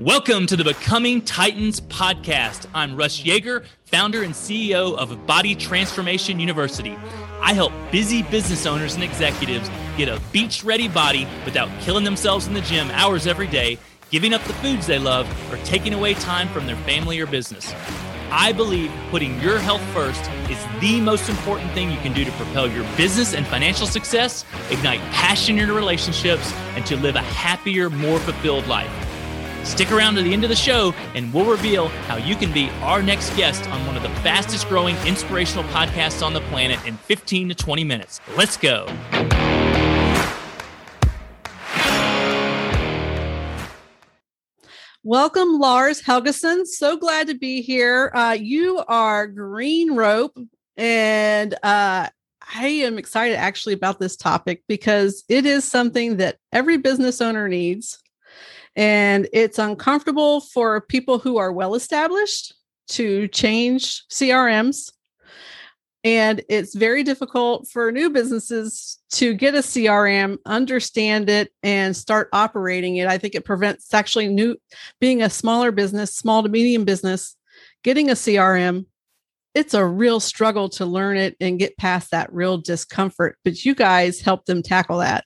Welcome to the Becoming Titans podcast. I'm Russ Yeager, founder and CEO of Body Transformation University. I help busy business owners and executives get a beach ready body without killing themselves in the gym hours every day, giving up the foods they love, or taking away time from their family or business. I believe putting your health first is the most important thing you can do to propel your business and financial success, ignite passion in your relationships, and to live a happier, more fulfilled life. Stick around to the end of the show, and we'll reveal how you can be our next guest on one of the fastest growing inspirational podcasts on the planet in 15 to 20 minutes. Let's go. Welcome, Lars Helgeson. So glad to be here. Uh, you are GreenRope, and uh, I am excited actually about this topic because it is something that every business owner needs. And it's uncomfortable for people who are well established to change CRMs. And it's very difficult for new businesses to get a CRM, understand it, and start operating it. I think it prevents actually new being a smaller business, small to medium business, getting a CRM. It's a real struggle to learn it and get past that real discomfort. But you guys help them tackle that.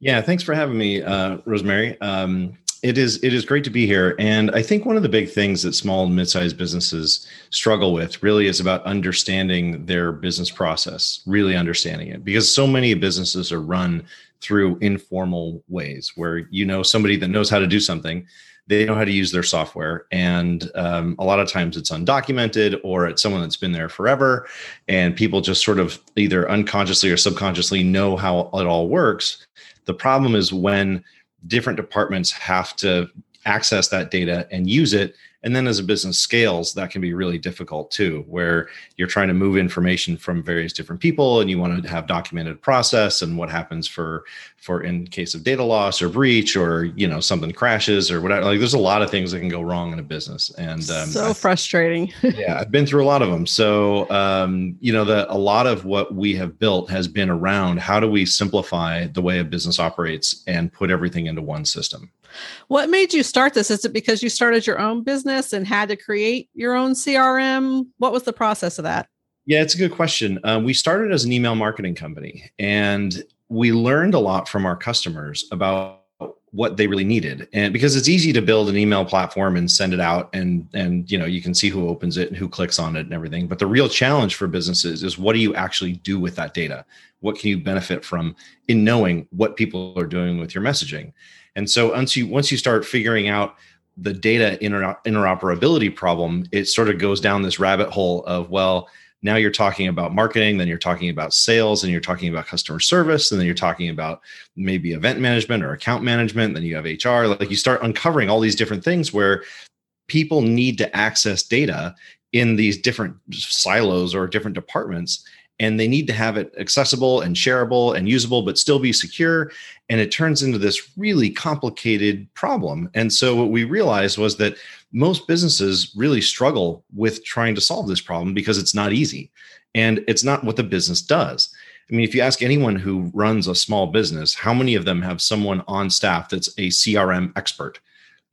Yeah, thanks for having me, uh, Rosemary. Um, it is it is great to be here, and I think one of the big things that small and mid-sized businesses struggle with really is about understanding their business process, really understanding it, because so many businesses are run through informal ways where you know somebody that knows how to do something they know how to use their software. And um, a lot of times it's undocumented or it's someone that's been there forever and people just sort of either unconsciously or subconsciously know how it all works the problem is when different departments have to access that data and use it and then as a business scales, that can be really difficult too, where you're trying to move information from various different people and you want to have documented process and what happens for for in case of data loss or breach or you know something crashes or whatever. Like there's a lot of things that can go wrong in a business. And um, so frustrating. yeah, I've been through a lot of them. So um, you know, the a lot of what we have built has been around how do we simplify the way a business operates and put everything into one system. What made you start this? Is it because you started your own business and had to create your own CRM? What was the process of that? Yeah, it's a good question. Um, we started as an email marketing company and we learned a lot from our customers about what they really needed and because it's easy to build an email platform and send it out and and you know you can see who opens it and who clicks on it and everything but the real challenge for businesses is what do you actually do with that data what can you benefit from in knowing what people are doing with your messaging and so once you once you start figuring out the data inter- interoperability problem, it sort of goes down this rabbit hole of well, now you're talking about marketing, then you're talking about sales, and you're talking about customer service, and then you're talking about maybe event management or account management. Then you have HR. Like you start uncovering all these different things where people need to access data in these different silos or different departments and they need to have it accessible and shareable and usable but still be secure. And it turns into this really complicated problem. And so what we realized was that most businesses really struggle with trying to solve this problem because it's not easy and it's not what the business does. I mean if you ask anyone who runs a small business how many of them have someone on staff that's a crm expert?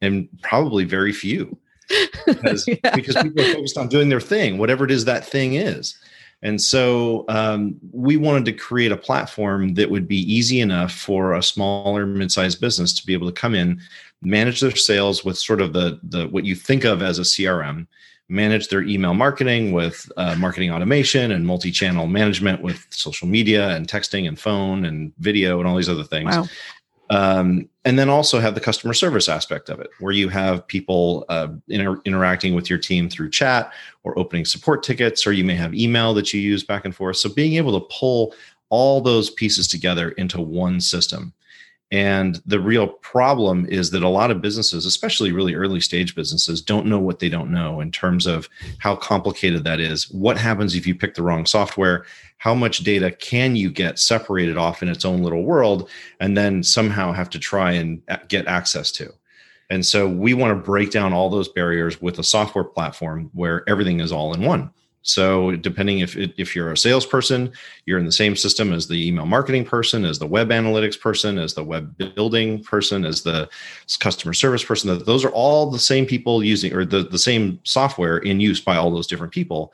And probably very few. Because, yeah. because people are focused on doing their thing whatever it is that thing is and so um, we wanted to create a platform that would be easy enough for a smaller mid-sized business to be able to come in, manage their sales with sort of the the what you think of as a CRM, manage their email marketing with uh, marketing automation and multi-channel management with social media and texting and phone and video and all these other things. Wow. Um, and then also have the customer service aspect of it, where you have people uh, inter- interacting with your team through chat or opening support tickets, or you may have email that you use back and forth. So being able to pull all those pieces together into one system and the real problem is that a lot of businesses, especially really early stage businesses, don't know what they don't know in terms of how complicated that is. What happens if you pick the wrong software? How much data can you get separated off in its own little world and then somehow have to try and get access to? And so we want to break down all those barriers with a software platform where everything is all in one So depending if if you're a salesperson, you're in the same system as the email marketing person, as the web analytics person, as the web building person, as the customer service person. Those are all the same people using or the, the same software in use by all those different people,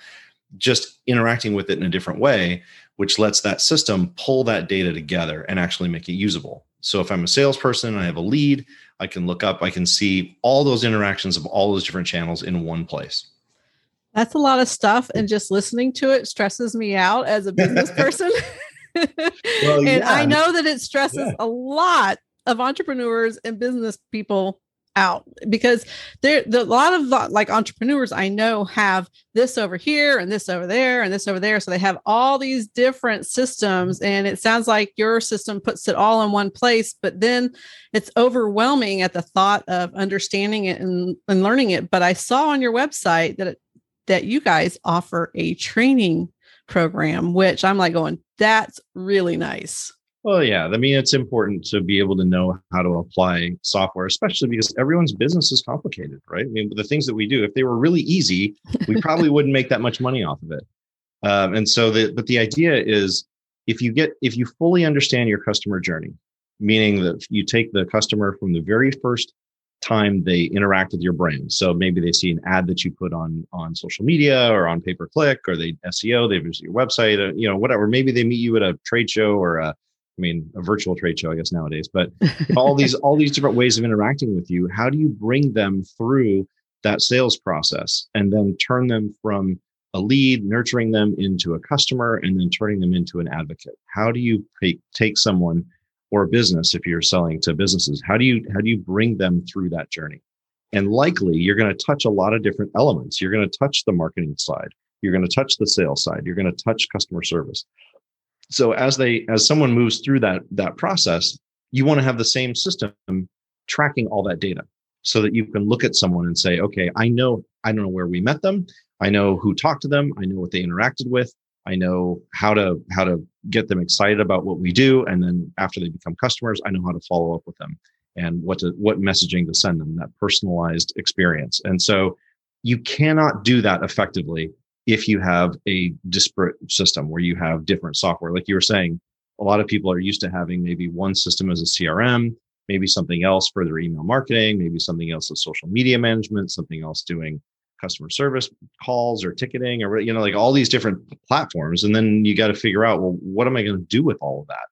just interacting with it in a different way, which lets that system pull that data together and actually make it usable. So if I'm a salesperson and I have a lead, I can look up, I can see all those interactions of all those different channels in one place. That's a lot of stuff. And just listening to it stresses me out as a business person. well, and I know that it stresses yeah. a lot of entrepreneurs and business people out because there the, a lot of like entrepreneurs I know have this over here and this over there and this over there so they have all these different systems and it sounds like your system puts it all in one place but then it's overwhelming at the thought of understanding it and, and learning it but I saw on your website that it, that you guys offer a training program which I'm like going that's really nice well, yeah. I mean, it's important to be able to know how to apply software, especially because everyone's business is complicated, right? I mean, the things that we do, if they were really easy, we probably wouldn't make that much money off of it. Um, and so, the but the idea is, if you get if you fully understand your customer journey, meaning that you take the customer from the very first time they interact with your brand. So maybe they see an ad that you put on on social media or on pay per click, or they SEO, they visit your website, uh, you know, whatever. Maybe they meet you at a trade show or a I mean, a virtual trade show, I guess nowadays, but all these all these different ways of interacting with you. How do you bring them through that sales process and then turn them from a lead, nurturing them into a customer, and then turning them into an advocate? How do you take, take someone or business if you're selling to businesses? How do you how do you bring them through that journey? And likely, you're going to touch a lot of different elements. You're going to touch the marketing side. You're going to touch the sales side. You're going to touch customer service so as they as someone moves through that that process you want to have the same system tracking all that data so that you can look at someone and say okay i know i don't know where we met them i know who talked to them i know what they interacted with i know how to how to get them excited about what we do and then after they become customers i know how to follow up with them and what to what messaging to send them that personalized experience and so you cannot do that effectively if you have a disparate system where you have different software. Like you were saying, a lot of people are used to having maybe one system as a CRM, maybe something else for their email marketing, maybe something else as social media management, something else doing customer service calls or ticketing or you know like all these different platforms and then you got to figure out well what am i going to do with all of that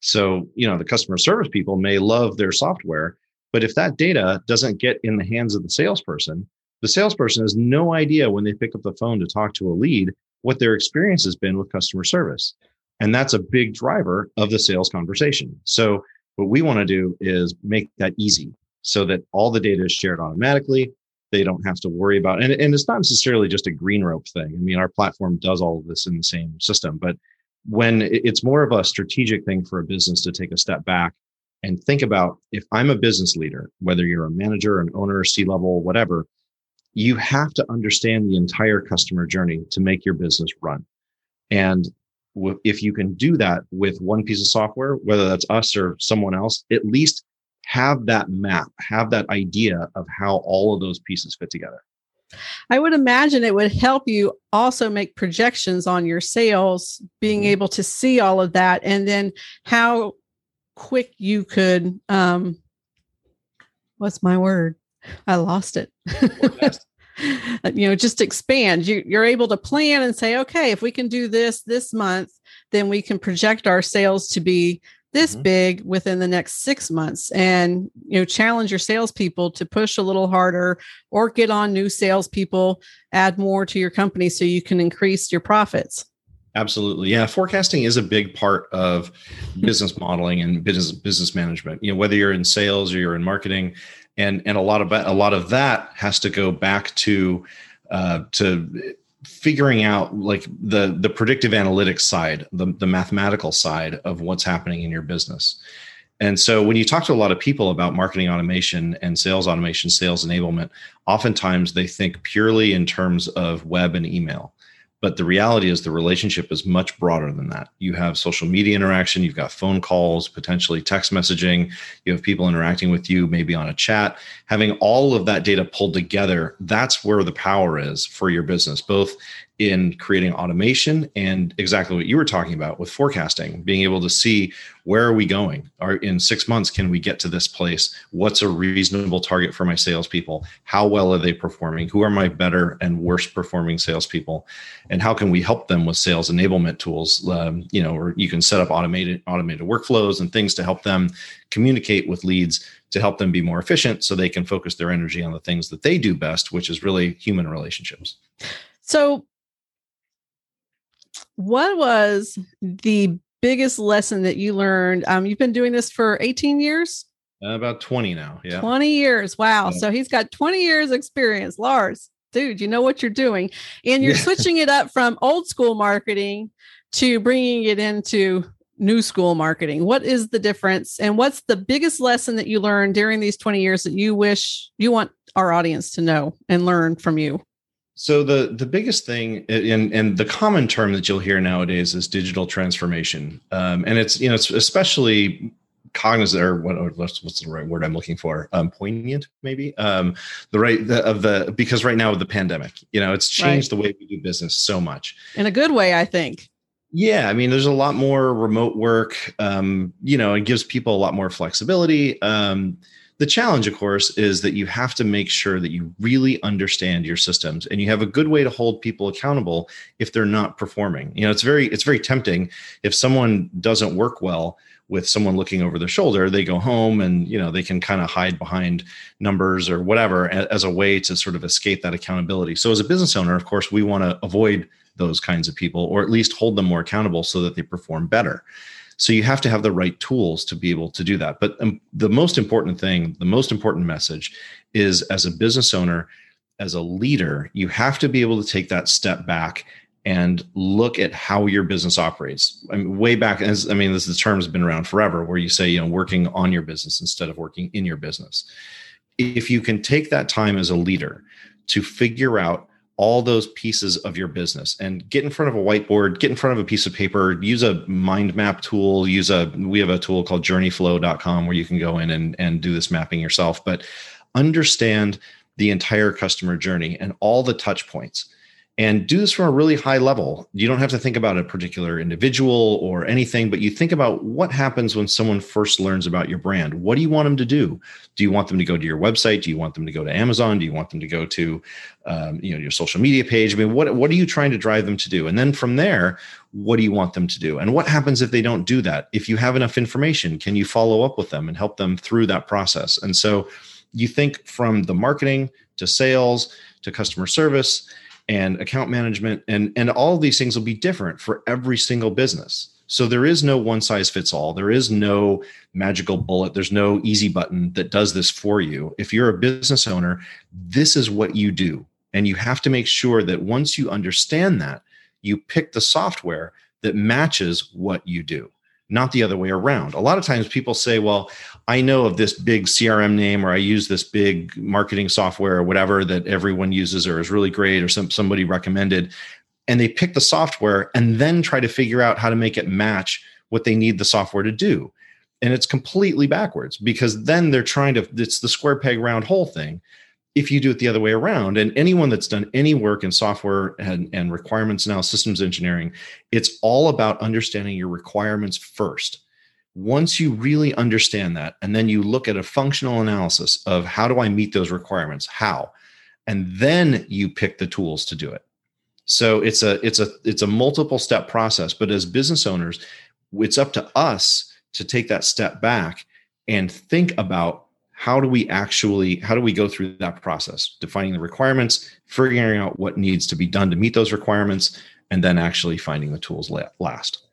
so you know the customer service people may love their software but if that data doesn't get in the hands of the salesperson the salesperson has no idea when they pick up the phone to talk to a lead what their experience has been with customer service. And that's a big driver of the sales conversation. So, what we want to do is make that easy so that all the data is shared automatically. They don't have to worry about and, and it's not necessarily just a GreenRope thing. I mean, our platform does all of this in the same system, but when it's more of a strategic thing for a business to take a step back and think about if I'm a business leader, whether you're a manager, an owner, C level, whatever, you have to understand the entire customer journey to make your business run. And if you can do that with one piece of software, whether that's us or someone else, at least have that map, have that idea of how all of those pieces fit together. I would imagine it would help you also make projections on your sales, being mm-hmm. able to see all of that, and then how quick you could um what's my word i lost it you know just expand you, you're able to plan and say okay if we can do this this month then we can project our sales to be this mm-hmm. big within the next six months and you know challenge your salespeople to push a little harder or get on new salespeople add more to your company so you can increase your profits. Absolutely. Yeah forecasting is a big part of business modeling and business business management. You know whether you're in sales or you're in marketing and and a lot of a lot of that has to go back to uh, to figuring out like the the predictive analytics side the, the mathematical side of what's happening in your business. And so when you talk to a lot of people about marketing automation and sales automation sales enablement oftentimes they think purely in terms of web and email but the reality is, the relationship is much broader than that. You have social media interaction, you've got phone calls, potentially text messaging, you have people interacting with you, maybe on a chat. Having all of that data pulled together, that's where the power is for your business, both in creating automation and exactly what you were talking about with forecasting being able to see where are we going? Are in six months can we get to this place? What's a reasonable target for my salespeople? How well are they performing? Who are my better and worst performing salespeople? And how can we help them with sales enablement tools? Um, you know or you can set up automated automated workflows and things to help them communicate with leads to help them be more efficient so they can focus their energy on the things that they do best which is really human relationships. So what was the biggest lesson that you learned? Um, you've been doing this for 18 years? Uh, about 20 now. Yeah. 20 years. Wow. Yeah. So he's got 20 years experience. Lars, dude, you know what you're doing. And you're yeah. switching it up from old school marketing to bringing it into new school marketing. What is the difference? And what's the biggest lesson that you learned during these 20 years that you wish you want our audience to know and learn from you? So the the biggest thing, and and the common term that you'll hear nowadays is digital transformation, um, and it's you know it's especially cognizant or what what's, what's the right word I'm looking for? Um, poignant, maybe um, the right the, of the because right now with the pandemic, you know, it's changed right. the way we do business so much in a good way, I think. Yeah, I mean, there's a lot more remote work. Um, you know, it gives people a lot more flexibility. Um, the challenge, of course, is that you have to make sure that you really understand your systems and you have a good way to hold people accountable if they're not performing. You know, it's very it's very tempting if someone doesn't work well with someone looking over their shoulder, they go home and you know they can kind of hide behind numbers or whatever as a way to sort of escape that accountability. So as a business owner, of course, we want to avoid those kinds of people or at least hold them more accountable so that they perform better. So you have to have the right tools to be able to do that. But um, the most important thing, the most important message is as a business owner, as a leader, you have to be able to take that step back and look at how your business operates. I mean, way back, as I mean, this the term has been around forever, where you say, you know, working on your business instead of working in your business. If you can take that time as a leader to figure out all those pieces of your business and get in front of a whiteboard get in front of a piece of paper use a mind map tool use a we have a tool called journeyflow.com where you can go in and, and do this mapping yourself but understand the entire customer journey and all the touch points and do this from a really high level. You don't have to think about a particular individual or anything, but you think about what happens when someone first learns about your brand. What do you want them to do? Do you want them to go to your website? Do you want them to go to Amazon? Do you want them to go to, um, you know, your social media page? I mean, what what are you trying to drive them to do? And then from there, what do you want them to do? And what happens if they don't do that? If you have enough information, can you follow up with them and help them through that process? And so, you think from the marketing to sales to customer service and account management and and all of these things will be different for every single business. So there is no one size fits all. There is no magical bullet. There's no easy button that does this for you. If you're a business owner this is what you do. And you have to make sure that once you understand that you pick the software that matches what you do not the other way around. A lot of times people say, well, I know of this big CRM name or I use this big marketing software or whatever that everyone uses or is really great or some, somebody recommended. And they pick the software and then try to figure out how to make it match what they need the software to do. And it's completely backwards because then they're trying to, it's the square peg round hole thing if you do it the other way around. And anyone that's done any work in software and, and requirements now, systems engineering, it's all about understanding your requirements first. Once you really understand that, and then you look at a functional analysis of how do I meet those requirements? How? And then you pick the tools to do it. So it's a it's a it's a multiple step process. But as business owners, it's up to us to take that step back and think about how do we actually how do we go through that process? Defining the requirements figuring out what needs to be done to meet those requirements and then actually finding the tools last.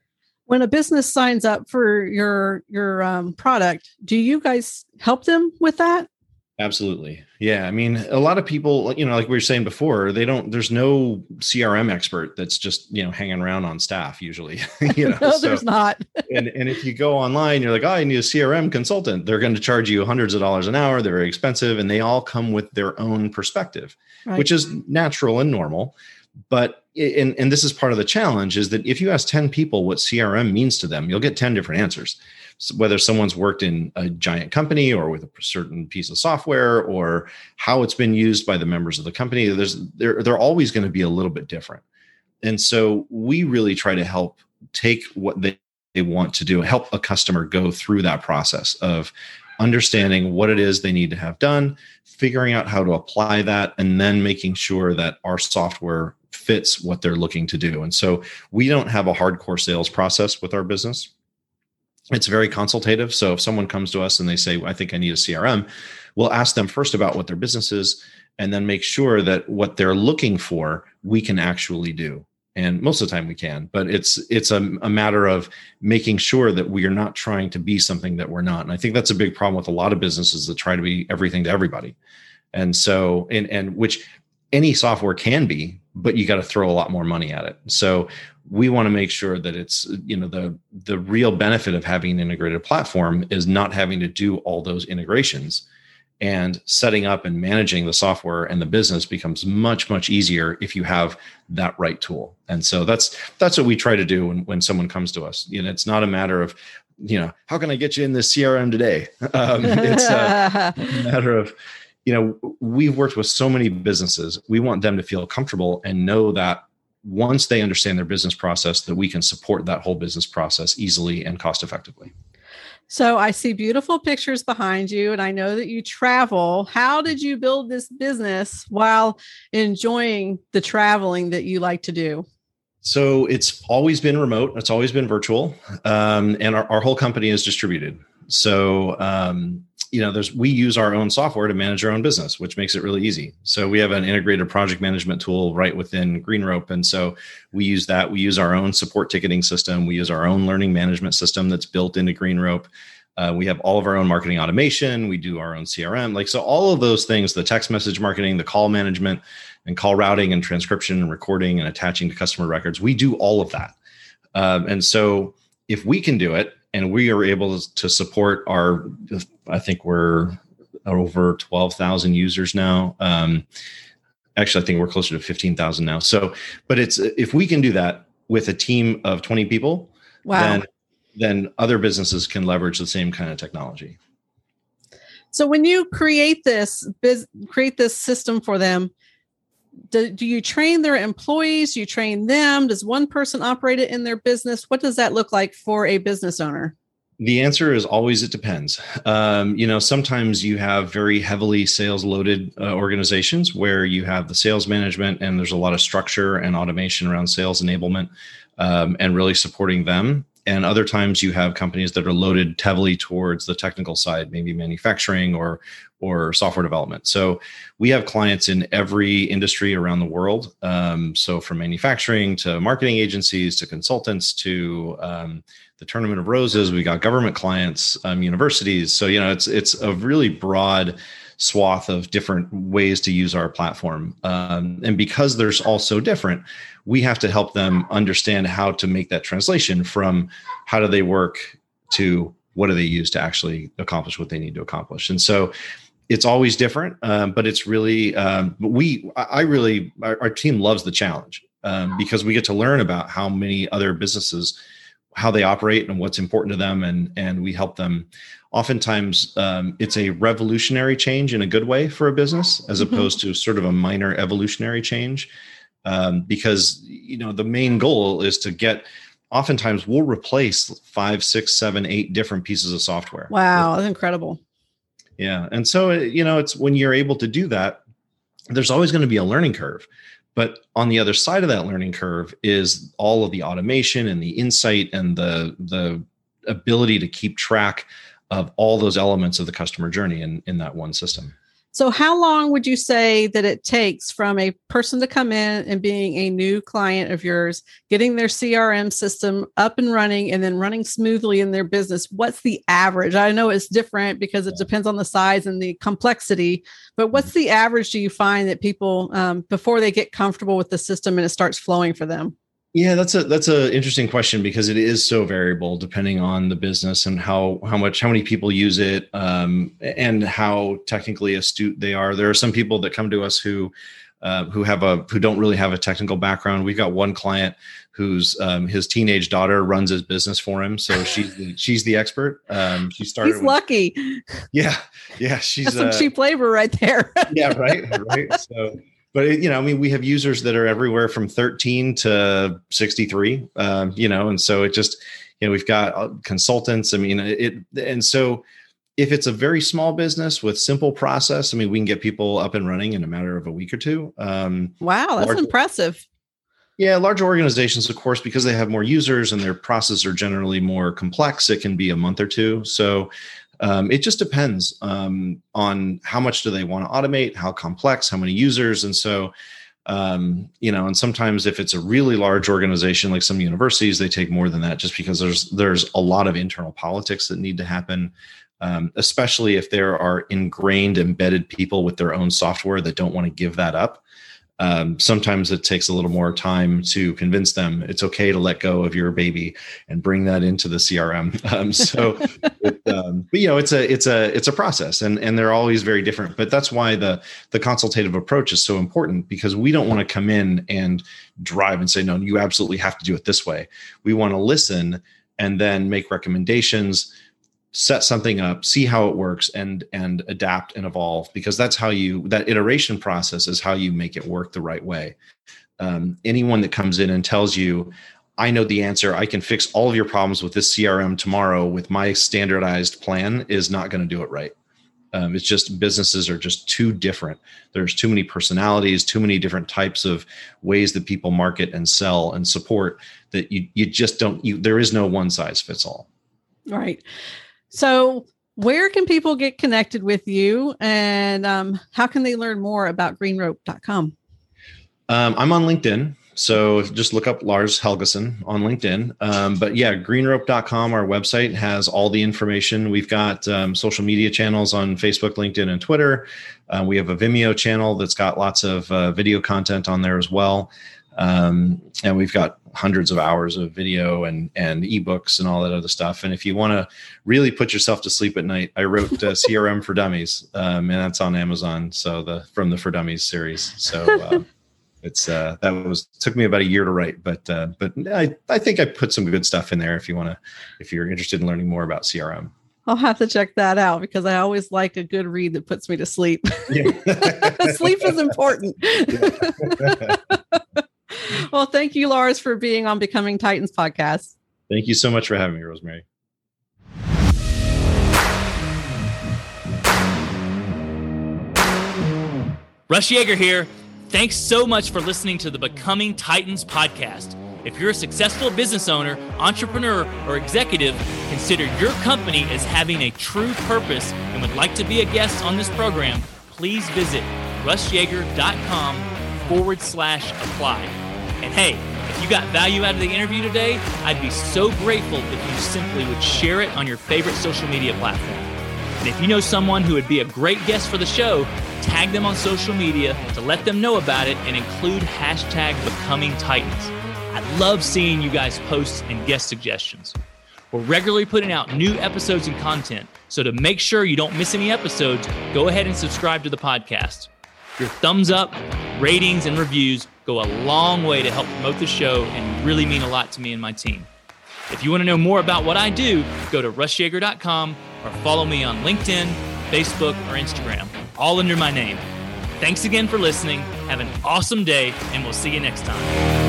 When a business signs up for your your um, product do you guys help them with that Absolutely. Yeah. I mean, a lot of people, you know, like we were saying before, they don't, there's no CRM expert that's just, you know, hanging around on staff usually. you know, no, so, there's not. and, and if you go online, you're like, oh, I need a CRM consultant. They're going to charge you hundreds of dollars an hour. They're very expensive and they all come with their own perspective, right. which is natural and normal. But and, and this is part of the challenge is that if you ask 10 people what CRM means to them, you'll get 10 different answers whether someone's worked in a giant company or with a certain piece of software or how it's been used by the members of the company there's they're, they're always going to be a little bit different and so we really try to help take what they, they want to do, help a customer go through that process of understanding what it is they need to have done, figuring out how to apply that, and then making sure that our software fits what they're looking to do. And so we don't have a hardcore sales process with our business. It's very consultative. So if someone comes to us and they say, I think I need a CRM, we'll ask them first about what their business is and then make sure that what they're looking for we can actually do. And most of the time we can but it's it's a, a, matter of making sure that we are not trying to be something that we're not. And i think that's a big problem with a lot of businesses that try to be everything to everybody. And so and and which any software can be but you got to throw a lot more money at it. So we want to make sure that it's you know the the real benefit of having an integrated platform is not having to do all those integrations. And setting up and managing the software and the business becomes much much easier if you have that right tool. And so that's that's what we try to do when, when someone comes to us. You know it's not a matter of you know how can i get you in this crm today? Um, it's a matter of you know we've worked with so many businesses we want them to feel comfortable and know that once they understand their business process that we can support that whole business process easily and cost effectively so I see beautiful pictures behind you, and I know that you travel. How did you build this business while enjoying the traveling that you like to do? So it's always been remote. It's always been virtual, um, and our, our whole company is distributed. So um, you know, there's we use our own software to manage our own business, which makes it really easy. So we have an integrated project management tool right within GreenRope, and so we use that. We use our own support ticketing system. We use our own learning management system that's built into GreenRope. Uh, we have all of our own marketing automation. We do our own CRM. Like so, all of those things: the text message marketing, the call management, and call routing and transcription and recording and attaching to customer records. We do all of that. Um, and so, if we can do it, and we are able to support our i think we're over 12,000 users now. Um, actually i think we're closer to 15,000 now. So but it's if we can do that with a team of 20 people wow. then then other businesses can leverage the same kind of technology. So when you create this create this system for them do, do you train their employees? You train them? Does one person operate it in their business? What does that look like for a business owner the answer is always it depends. Um, you know, sometimes you have very heavily sales loaded uh, organizations where you have the sales management and there's a lot of structure and automation around sales enablement um, and really supporting them. And other times you have companies that are loaded heavily towards the technical side, maybe manufacturing or or software development. So we have clients in every industry around the world. Um, so from manufacturing to marketing agencies to consultants to um, the Tournament of Roses, we got government clients, um, universities. So you know it's it's a really broad swath of different ways to use our platform. Um, and because there's all so different, we have to help them understand how to make that translation from how do they work to what do they use to actually accomplish what they need to accomplish. And so it's always different, um, but it's really um, we. I really our, our, team loves the challenge um, because we get to learn about how many other businesses how they operate and what's important to them, and and we help them. Oftentimes, um, it's a revolutionary change in a good way for a business, as mm-hmm. opposed to sort of a minor evolutionary change, um, because you know the main goal is to get oftentimes we'll replace five, six, seven, eight different pieces of software. Wow, that's incredible. Yeah. And so, uh, you know, it's when you're able to do that, there's always going to be a learning curve. But on the other side of that learning curve is all of the automation and the insight and the the ability to keep track of all those elements of the customer journey in, in that one system. So, how long would you say that it takes from a person to come in and being a new client of yours, getting their CRM system up and running, and then running smoothly in their business? What's the average? I know it's different because it depends on the size and the complexity, but what's mm-hmm. the average do you find that people, um, before they get comfortable with the system and it starts flowing for them? Yeah, that's a that's a interesting question because it is so variable depending on the business and how how much how many people use it um, and how technically astute they are. There are some people that come to us who uh, who have a who don't really have a technical background. We've got one client whose um, his teenage daughter runs his business for him, so she's the, she's the expert. Um, she started. He's with, lucky. Yeah, yeah, she's That's some uh, cheap labor right there. yeah, right, right. So but it, you know, I mean, we have users that are everywhere from 13 to 63. Um, you know, and so it just you know we've got uh, consultants. I mean, it and so if it's a very small business with simple process, I mean, we can get people up and running in a matter of a week or two. Um, wow, that's large, impressive. Yeah, larger organizations, of course, because they have more users and their processes are generally more complex, it can be a month or two. So um, it just depends um, on how much do they want to automate, how complex, how many users, and so um, you know. And sometimes if it's a really large organization like some universities, they take more than that, just because there's there's a lot of internal politics that need to happen um, especially if there are ingrained, embedded people with their own software that don't want to give that up. Um, sometimes it takes a little more time to convince them it's okay to let go of your baby and bring that into the CRM. Um, so, it, um, but you know, it's a it's a it's a process, and and they're always very different. But that's why the the consultative approach is so important because we don't want to come in and drive and say no, you absolutely have to do it this way. We want to listen and then make recommendations set something up see how it works and and adapt and evolve because that's how you that iteration process is how you make it work the right way. Um, anyone that comes in and tells you i know the answer. I can fix all of your problems with this crm tomorrow with my standardized plan is not going to do it right. Um, it's just businesses are just too different. There's too many personalities too many different types of ways that people market and sell and support that you you just don't you there is no one size fits all. Right so, where can people get connected with you and um, how can they learn more about greenrope.com? Um, I'm on LinkedIn. So just look up Lars Helgeson on LinkedIn. Um, but yeah, greenrope.com, our website has all the information. We've got um, social media channels on Facebook, LinkedIn, and Twitter. Uh, we have a Vimeo channel that's got lots of uh, video content on there as well. Um, and we've got hundreds of hours of video and and ebooks and all that other stuff. And if you want to really put yourself to sleep at night, I wrote uh, CRM for Dummies, um, and that's on Amazon. So the from the For Dummies series. So. Uh, it's uh, that was took me about a year to write, but uh, but I, I think I put some good stuff in there if you want to if you're interested in learning more about CRM. I'll have to check that out because I always like a good read that puts me to sleep. Yeah. sleep is important. well, thank you, Lars, for being on Becoming Titans podcast. Thank you so much for having me, Rosemary. Russ Yeager here. Thanks so much for listening to the Becoming Titans podcast. If you're a successful business owner, entrepreneur, or executive, consider your company as having a true purpose and would like to be a guest on this program, please visit russyeager.com forward slash apply. And hey, if you got value out of the interview today, I'd be so grateful if you simply would share it on your favorite social media platform. And if you know someone who would be a great guest for the show, tag them on social media to let them know about it and include hashtag Becoming Titans. I love seeing you guys post and guest suggestions. We're regularly putting out new episodes and content, so to make sure you don't miss any episodes, go ahead and subscribe to the podcast. Your thumbs up, ratings, and reviews go a long way to help promote the show and really mean a lot to me and my team. If you want to know more about what I do, go to russyeager.com or follow me on LinkedIn, Facebook, or Instagram, all under my name. Thanks again for listening. Have an awesome day, and we'll see you next time.